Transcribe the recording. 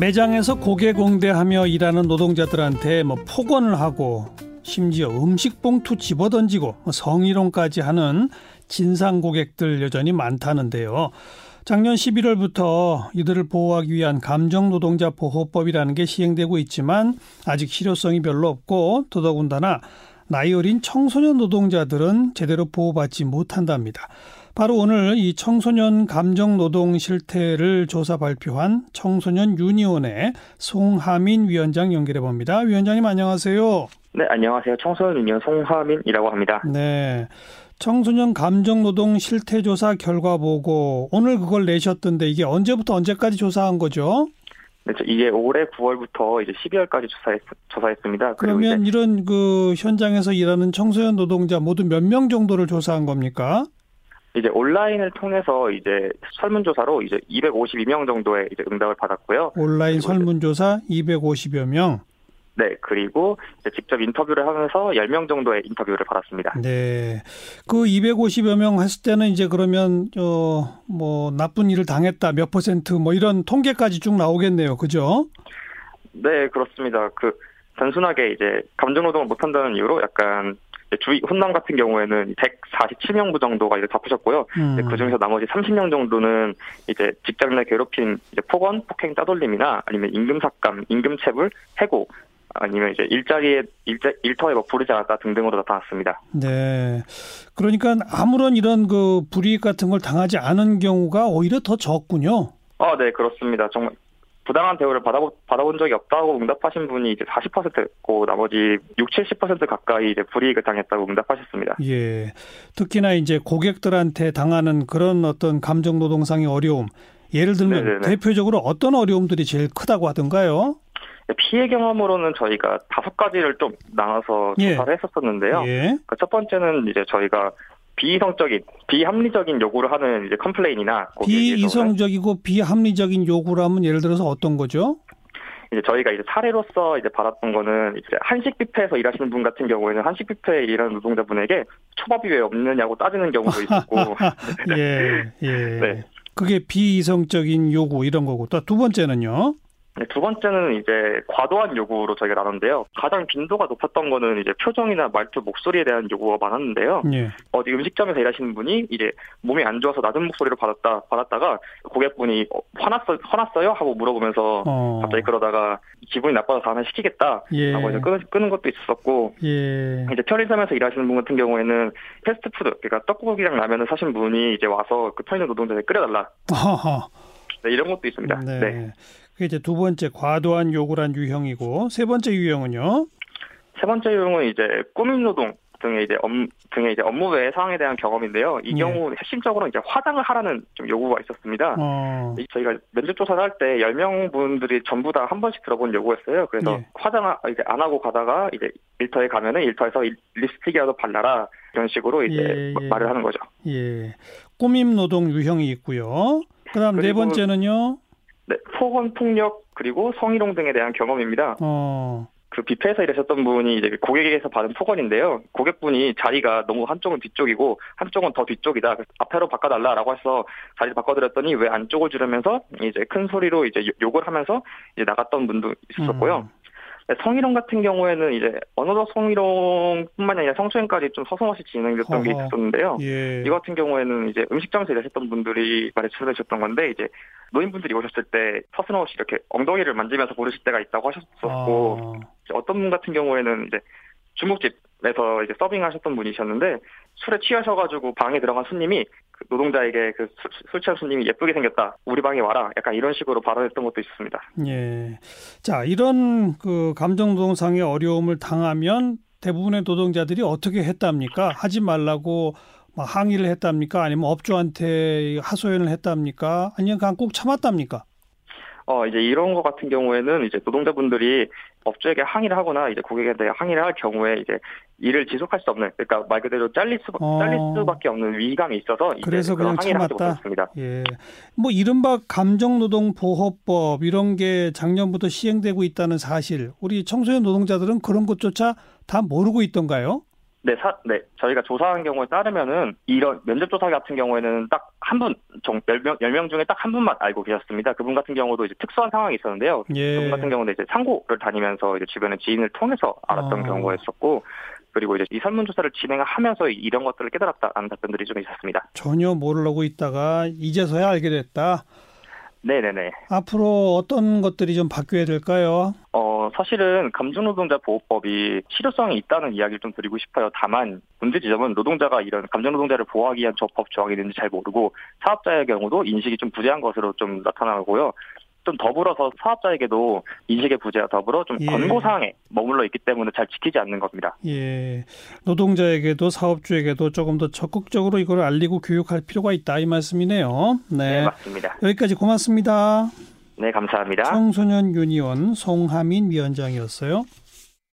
매장에서 고개 공대하며 일하는 노동자들한테 뭐 폭언을 하고 심지어 음식 봉투 집어던지고 뭐 성희롱까지 하는 진상 고객들 여전히 많다는데요. 작년 11월부터 이들을 보호하기 위한 감정노동자 보호법이라는 게 시행되고 있지만 아직 실효성이 별로 없고 더더군다나 나이 어린 청소년 노동자들은 제대로 보호받지 못한답니다. 바로 오늘 이 청소년 감정 노동 실태를 조사 발표한 청소년 유니온의 송하민 위원장 연결해 봅니다. 위원장님 안녕하세요. 네, 안녕하세요. 청소년 유니온 송하민이라고 합니다. 네. 청소년 감정 노동 실태 조사 결과 보고 오늘 그걸 내셨던데 이게 언제부터 언제까지 조사한 거죠? 네, 이게 올해 9월부터 이제 12월까지 조사했, 조사했습니다. 그러면 이런 그 현장에서 일하는 청소년 노동자 모두 몇 명 정도를 조사한 겁니까? 이제 온라인을 통해서 이제 설문조사로 이제 252명 정도의 이제 응답을 받았고요. 온라인 설문조사 250여 명. 네, 그리고 직접 인터뷰를 하면서 10명 정도의 인터뷰를 받았습니다. 네. 그 250여 명 했을 때는 이제 그러면, 어, 뭐, 나쁜 일을 당했다, 몇 퍼센트, 뭐 이런 통계까지 쭉 나오겠네요. 그죠? 네, 그렇습니다. 그, 단순하게 이제 감정노동을 못한다는 이유로 약간 주의 혼남 같은 경우에는 147명부 정도가 이제 답하셨고요. 음. 그 중에서 나머지 30명 정도는 이제 직장 내 괴롭힘, 이제 폭언, 폭행 따돌림이나 아니면 임금 삭감, 임금 체불, 해고 아니면 이제 일자리에 일자, 일터에 뭐 부르지 않았다 등등으로 나타났습니다. 네. 그러니까 아무런 이런 그 불이익 같은 걸 당하지 않은 경우가 오히려 더 적군요. 아, 네, 그렇습니다. 정말 부당한 대우를 받아본, 받아본 적이 없다고 응답하신 분이 이제 40%고 나머지 6, 70% 가까이 이제 불이익을 당했다고 응답하셨습니다. 예. 특히나 이제 고객들한테 당하는 그런 어떤 감정 노동상의 어려움. 예를 들면 네네네. 대표적으로 어떤 어려움들이 제일 크다고 하던가요? 피해 경험으로는 저희가 다섯 가지를 좀 나눠서 예. 조사를 했었었는데요. 예. 그 첫 번째는 이제 저희가 비이성적인 비합리적인 요구를 하는 이제 complain이나 비이성적이고 비합리적인 요구를 하면 예를 들어서 어떤 거죠? 이제 저희가 이제 사례로서 이제 받았던 거는 이제 한식 뷔페에서 일하시는 분 같은 경우에는 한식 뷔페에 일하는 노동자분에게 초밥이 왜 없느냐고 따지는 경우도 있었고 예, 예. 네. 그게 비이성적인 요구 이런 거고 또 두 번째는요? 네, 두 번째는 이제 과도한 요구로 저희가 나눴는데요. 가장 빈도가 높았던 거는 이제 표정이나 말투, 목소리에 대한 요구가 많았는데요. 예. 어디 음식점에서 일하시는 분이 이제 몸이 안 좋아서 낮은 목소리로 받았다 받았다가 고객분이 어, 화났어 화났어요 하고 물어보면서 어. 갑자기 그러다가 기분이 나빠서 다음에 시키겠다라고 예. 이제 끄는, 끄는 것도 있었고 예. 이제 편의점에서 일하시는 분 같은 경우에는 패스트푸드 그러니까 떡국이랑 라면을 사신 분이 이제 와서 그 편의점 노동자에 끓여달라. 네, 이런 것도 있습니다. 네. 네. 그게 이제 두 번째 과도한 요구란 유형이고 세 번째 유형은요? 세 번째 유형은 이제 꾸민 노동 등의 이제 업 등의 이제 업무 외 상황에 대한 경험인데요. 이 예. 경우 네. 핵심적으로 이제 화장을 하라는 좀 요구가 있었습니다. 어. 저희가 면접 조사를 할 때 10명 분들이 전부 다 한 번씩 들어본 요구였어요. 그래서 예. 화장 이제 안 하고 가다가 이제 일터에 가면은 일터에서 립스틱이라도 발라라 이런 식으로 이제 예, 예. 말을 하는 거죠. 예. 꾸밈 노동 유형이 있고요. 그다음 네 번째는요. 네, 폭언, 폭력 그리고 성희롱 등에 대한 경험입니다. 어. 그 뷔페에서 일하셨던 분이 이제 고객에게서 받은 폭언인데요. 고객분이 자리가 너무 한쪽은 뒤쪽이고 한쪽은 더 뒤쪽이다. 앞에로 바꿔달라라고 해서 자리를 바꿔드렸더니 왜 안쪽을 주려면서 이제 큰 소리로 이제 욕을 하면서 이제 나갔던 분도 있었고요. 음. 네, 성희롱 같은 경우에는 이제 언어적 성희롱뿐만 아니라 성추행까지 좀 서슴없이 진행됐던 어허. 게 있었는데요. 예. 이 같은 경우에는 이제 음식점에서 일하셨던 분들이 말에 출연하셨던 건데 이제 노인분들이 오셨을 때 서슴없이 이렇게 엉덩이를 만지면서 부르실 때가 있다고 하셨었고 아. 어떤 분 같은 경우에는 이제 중국집에서 이제 서빙하셨던 분이셨는데 술에 취하셔가지고 방에 들어간 손님이 그 노동자에게 그 술 취한 손님이 예쁘게 생겼다. 우리 방에 와라. 약간 이런 식으로 발언했던 것도 있습니다. 예. 자, 이런 그 감정노동상의 어려움을 당하면 대부분의 노동자들이 어떻게 했답니까? 하지 말라고 항의를 했답니까? 아니면 업주한테 하소연을 했답니까? 아니면 그냥 꼭 참았답니까? 어, 이제 이런 것 같은 경우에는 이제 노동자분들이 업주에게 항의를 하거나 이제 고객한테 항의를 할 경우에 이제 일을 지속할 수 없는 그러니까 말 그대로 잘릴 수 어. 잘릴 수밖에 없는 위감이 있어서 그래서 그냥 참았다. 예. 뭐 이른바 감정노동보호법 이런 게 작년부터 시행되고 있다는 사실 우리 청소년 노동자들은 그런 것조차 다 모르고 있던가요? 네, 사, 네. 저희가 조사한 경우에 따르면은 이런 면접 조사 같은 경우에는 딱 한 분, 정 10명, 10명 중에 딱 한 분만 알고 계셨습니다. 그분 같은 경우도 이제 특수한 상황이 있었는데요. 예. 그분 같은 경우는 이제 상고를 다니면서 이제 주변의 지인을 통해서 알았던 어. 경우가 있었고 그리고 이제 이 설문조사를 진행하면서 이런 것들을 깨달았다는 답변들이 좀 있었습니다. 전혀 모르고 있다가 이제서야 알게 됐다. 네네네. 앞으로 어떤 것들이 좀 바뀌어야 될까요? 어, 사실은 감정노동자 보호법이 실효성이 있다는 이야기를 좀 드리고 싶어요. 다만 문제 지점은 노동자가 이런 감정노동자를 보호하기 위한 저법 조항이 있는지 잘 모르고 사업자의 경우도 인식이 좀 부재한 것으로 좀 나타나고요. 좀 더불어서 사업자에게도 인식의 부재와 더불어 좀 예. 권고 사항에 머물러 있기 때문에 잘 지키지 않는 겁니다. 예. 노동자에게도 사업주에게도 조금 더 적극적으로 이걸 알리고 교육할 필요가 있다 이 말씀이네요. 네, 네 맞습니다. 여기까지 고맙습니다. 네, 감사합니다. 청소년 유니온 송하민 위원장이었어요.